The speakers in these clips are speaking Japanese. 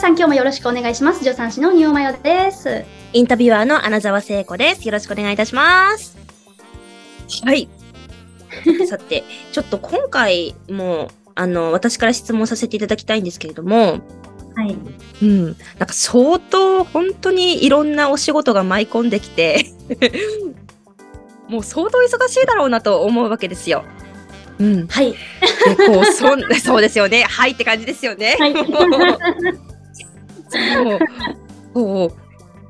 さん今日もよろしくお願いします。助産師のニオマヨです。インタビュアーの穴澤聖子です。よろしくお願いいたします。はい。さて、ちょっと今回も、あの、私から質問させていただきたいんですけれども、はい。うん、なんか相当本当にいろんなお仕事が舞い込んできて、もう相当忙しいだろうなと思うわけですよ。うん。はい。で、こう、そん、そうですよね。はいって感じですよね。はい。そう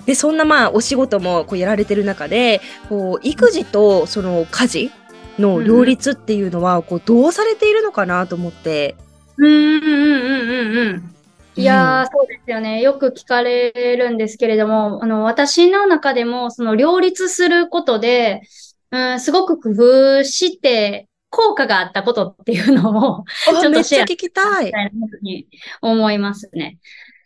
でそんなまあお仕事もこうやられてる中でこう育児とその家事の両立っていうのはこうどうされているのかなと思って。うんうんうんうんうん。いやー、そうですよね。よく聞かれるんですけれども、あの、私の中でも、その両立することで、うん、すごく工夫して、効果があったことっていうのを、あちょっとシェア聞きたいなふうに思いますね。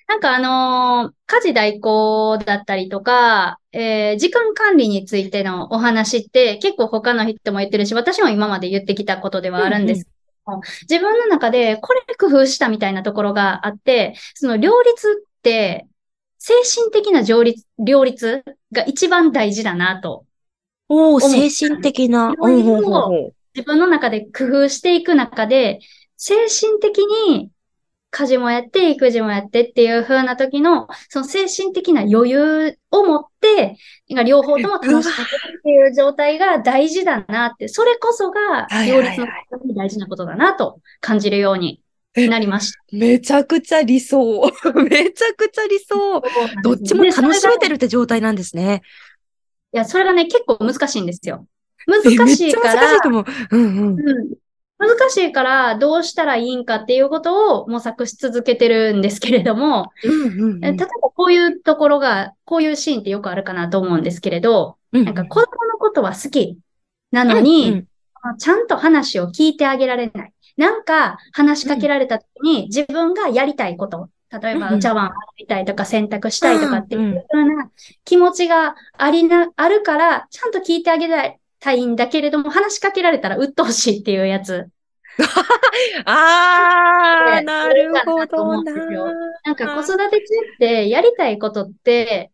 なんかあのー家事代行だったりとか、えー時間管理についてのお話って結構他の人も言ってるし、私も今まで言ってきたことではあるんですけども、自分の中でこれ工夫したみたいなところがあって、その両立って精神的な両立、両立が一番大事だなとおお精神的な。自分の中で工夫していく中で、精神的に家事もやって、育児もやってっていう風な時の、その精神的な余裕を持って、両方とも楽しめるっていう状態が大事だなって、それこそが両立の大事なことだなと感じるようになりました。めちゃくちゃ理想。めちゃくちゃ理想。どっちも楽しめてる。るって状態なんですね。いや、それがね、結構難しいんですよ。難しいからちゃ難しいと、思う。うんうん。うん難しいからどうしたらいいんかっていうことを模索し続けてるんですけれども、うんうんうん。え例えばこういうところが、こういうシーンってよくあるかなと思うんですけれど、うんなんか子供のことは好きなのに、うんうん。ちゃんと話を聞いてあげられない。なんか話しかけられた時に自分がやりたいこと、例えばうんお茶碗洗いたいとか洗濯したいとかっていうような気持ちがありな、あるから、ちゃんと聞いてあげたいんだけれども、話しかけられたら鬱陶しいっていうやつ。ああ、ねなるほどな。なんか子育て中ってやりたいことって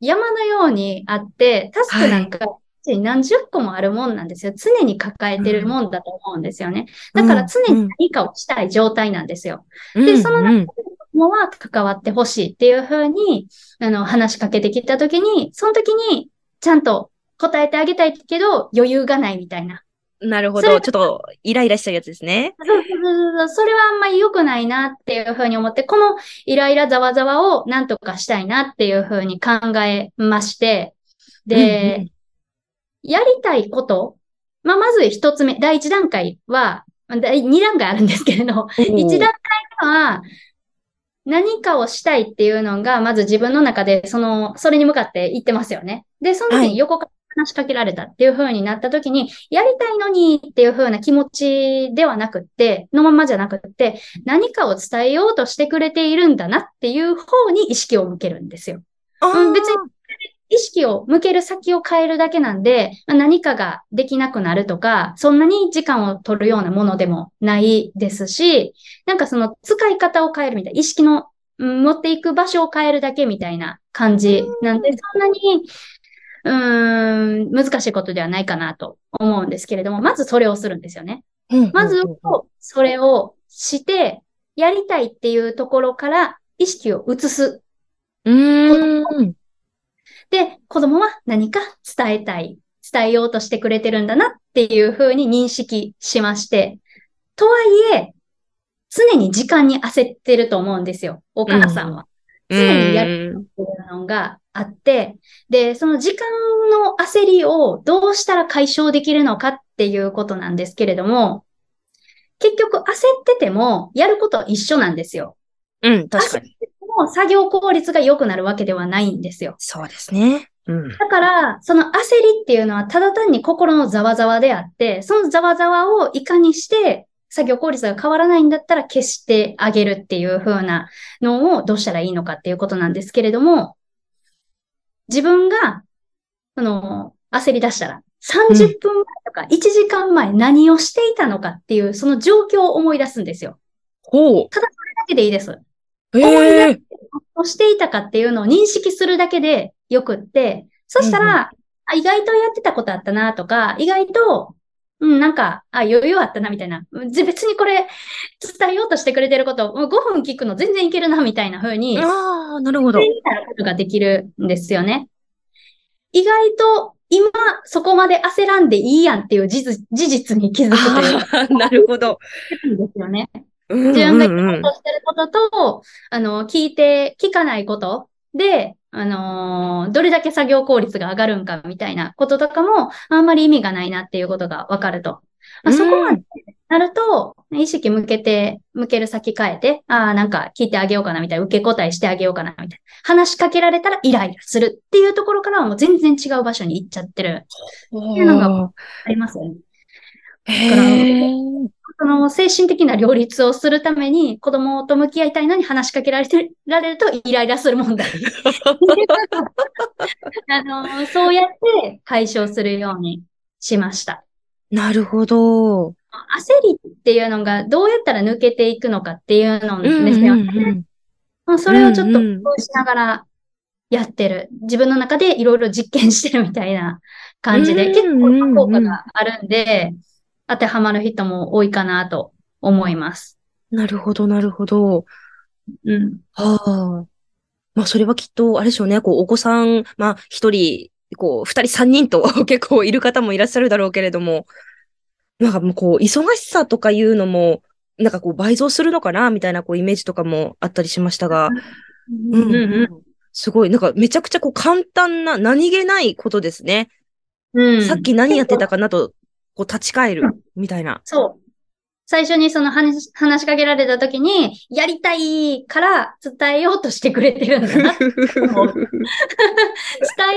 山のようにあって、タスクなんか何十個もあるもんなんですよ。常に抱えてるもんだと思うんですよね。だから常に何かをしたい状態なんですよ。で、そのうん。中で子供は関わってほしいっていうふうに、あの、話しかけてきたときに、その時にちゃんと答えてあげたいけど余裕がないみたいな。なるほど。ちょっとイライラしちゃうやつですね。そうそうそうそうそれはあんまり良くないなっていうふうに思って、このイライラざわざわをなんとかしたいなっていうふうに考えまして、で、うんうんやりたいこと、まあ、まず一つ目、第一段階は、まあ第二段階あるんですけれど、一段階目は、何かをしたいっていうのが、まず自分の中で、その、それに向かって言ってますよね。で、その時はいに横から話しかけられたっていう風になった時に、やりたいのにっていう風な気持ちではなくって、のままじゃなくって、何かを伝えようとしてくれているんだなっていう方に意識を向けるんですよ。うん別に意識を向ける先を変えるだけなんで、まあ何かができなくなるとか、そんなに時間を取るようなものでもないですし、なんかその使い方を変えるみたいな、意識の、うん持っていく場所を変えるだけみたいな感じなんで、そんなに、うーん、難しいことではないかなと思うんですけれども、まずそれをするんですよね。うんまずうんうん、それをして、やりたいっていうところから意識を移すうーん。で、子供は何か伝えたい、伝えようとしてくれてるんだなっていうふうに認識しまして、とはいえ、常に時間に焦ってると思うんですよ、お母さんは。常にやるうんっていうのがあって、で、その時間の焦りをどうしたら解消できるのかっていうことなんですけれども、結局焦っててもやることは一緒なんですよ。うん、確かに。もう作業効率が良くなるわけではないんですよ。そうですね。うん。だから、その焦りっていうのはただ単に心のざわざわであって、そのざわざわをいかにして作業効率が変わらないんだったら消してあげるっていう風なのをどうしたらいいのかっていうことなんですけれども、自分が、その、焦り出したら、30分前とか1時間前何をしていたのかっていう、その状況を思い出すんですよ。ほう。だけでいいです。ええをしていたかっていうのを認識するだけでよくって、そしたら、うんうんあ意外とやってたことあったなとか、意外と、うん、なんか、あ、余裕あったなみたいな。ぜ別にこれ、伝えようとしてくれてること、もう5分聞くの全然いけるなみたいな風に、ああ、なるほど。になることができるんですよね。意外と、今、そこまで焦らんでいいやんっていう事実事実に気づくというなるほど。んですよね。うん自分がうんうん言おうとしてることと、あの、聞いて、聞かないことで、あのーどれだけ作業効率が上がるんかみたいなこととかも、あんまり意味がないなっていうことがわかると。まあ、そこまでなると、意識向けて、向ける先変えて、ああ、なんか聞いてあげようかなみたいな、受け答えしてあげようかなみたいな。話しかけられたらイライラするっていうところからはもう全然違う場所に行っちゃってる。いうのがありますよね。その精神的な両立をするために子供と向き合いたいのに話しかけられてられるとイライラする問題。あの、そうやって解消するようにしました。なるほど。焦りっていうのがどうやったら抜けていくのかっていうのうんですよね。うんうんまあそれをちょっとうんうん工夫しながらやってる。自分の中でいろいろ実験してるみたいな感じで、うん結構効果があるんで、当てはまる人も多いかなと思います。なるほど、なるほど。うん。はあ。まあ、それはきっと、あれでしょうね。こう、お子さん、まあ、一人、こう、二人、三人と 結構いる方もいらっしゃるだろうけれども、なんかもう、こう、忙しさとかいうのも、なんかこう、倍増するのかな、みたいな、こう、イメージとかもあったりしましたが、うんうんうんすごい、なんか、めちゃくちゃこう、簡単な、何気ないことですね。うんさっき何やってたかなと、こう、立ち返る、みたいな。そう。最初にその話し話しかけられた時に、やりたいから伝えようとしてくれてるんだな。伝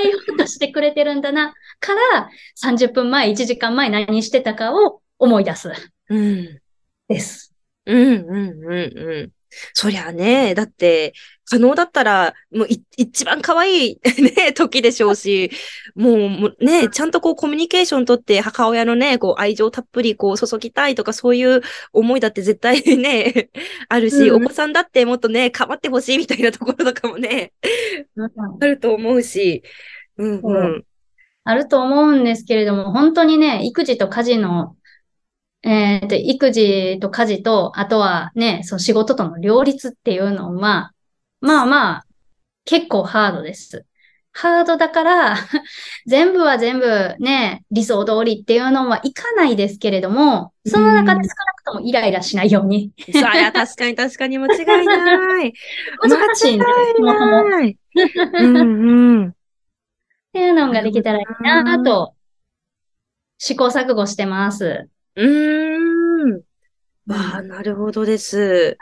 えようとしてくれてるんだな。から、30分前、1時間前何してたかを思い出す。うん。です。うん、うん、うん、うん。そりゃあね、だって、可能だったら、もうい一番可愛い ね、時でしょうし、もうもうね、ちゃんとこうコミュニケーションとって母親のね、こう愛情たっぷりこう注ぎたいとかそういう思いだって絶対 ね、あるし、うん。お子さんだってもっとね、構ってほしいみたいなところとかもね、あると思うし、うん、うん。あると思うんですけれども、本当にね、育児と家事の、えーと、育児と家事と、あとはね、その仕事との両立っていうのは、まあまあ、結構ハードです。ハードだから、全部は全部ね、理想通りっていうのはいかないですけれども、その中で少なくともイライラしないように。そりゃ確かに確かに間違いない。難しいんで、そもそも。っない。うん、うん。ていうのができたらいいなと、試行錯誤してます。うーん。わあ、なるほどです。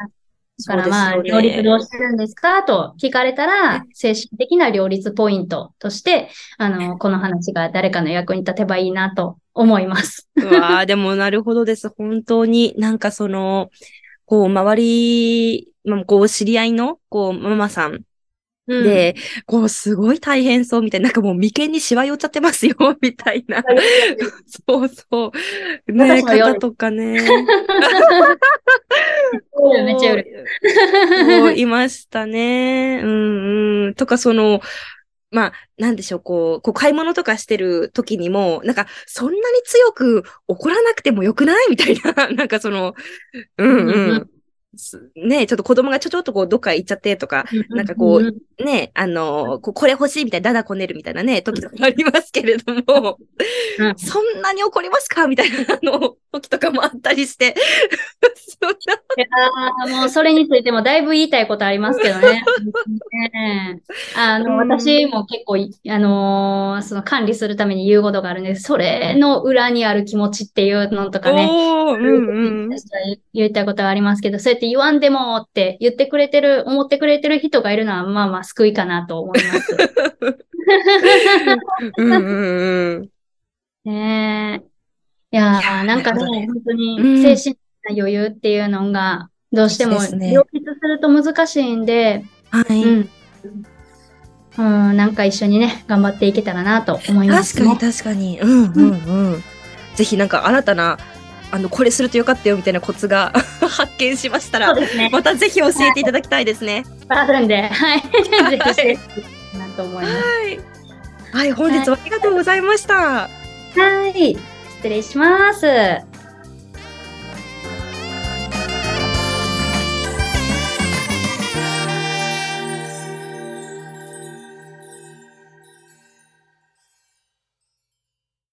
だからまあ、ね両立どうしてるんですかと聞かれたら、精神的な両立ポイントとして、あの、この話が誰かの役に立てばいいなと思います。うわあ、でもなるほどです。本当になんかその、こう、周り、まあこう、知り合いの、こう、ママさんうん、で、こう、すごい大変そうみたいな、なんかもう眉間にシワ寄っちゃってますよ、みたいな。そうそう。ね、私も夜方とかね。めっちゃ売る。いましたね。うんうん。とか、その、まあ、なんでしょう、こう、こう買い物とかしてる時にも、なんか、そんなに強く怒らなくてもよくない？みたいな、なんかその、うんうんねちょっと子供がちょちょっとこう、どっか行っちゃってとか、なんかこうね、あの、ここれ欲しいみたいな、だだこねるみたいなね、時とかありますけれども、うんそんなに怒りますか？みたいな、あの、時とかもあったりして、いやーもうそれについてもだいぶ言いたいことありますけどね。ねあの、うん私も結構い、あのーその管理するために言うことがあるんです。それの裏にある気持ちっていうのとかね。うんうん。言いたいことはありますけど、そうやって言わんでもって言ってくれてる、思ってくれてる人がいるのは、まあまあ救いかなと思います。うんうんうん。ねえ。いやー、なんかね、本当うんに精神的な余裕っていうのが、どうしても両立すると難しいんで、はい。うん。うん、なんか一緒にね、頑張っていけたらなと思います、確かに確かに。うんうんうん。ぜひなんか新たなあの、これするとよかったよみたいなコツが 発見しましたら、ね。またぜひ教えていただきたいですね。あるんで、はい。ぜひしてなと思います。はい。はい、本日はありがとうございました。はい。失礼します。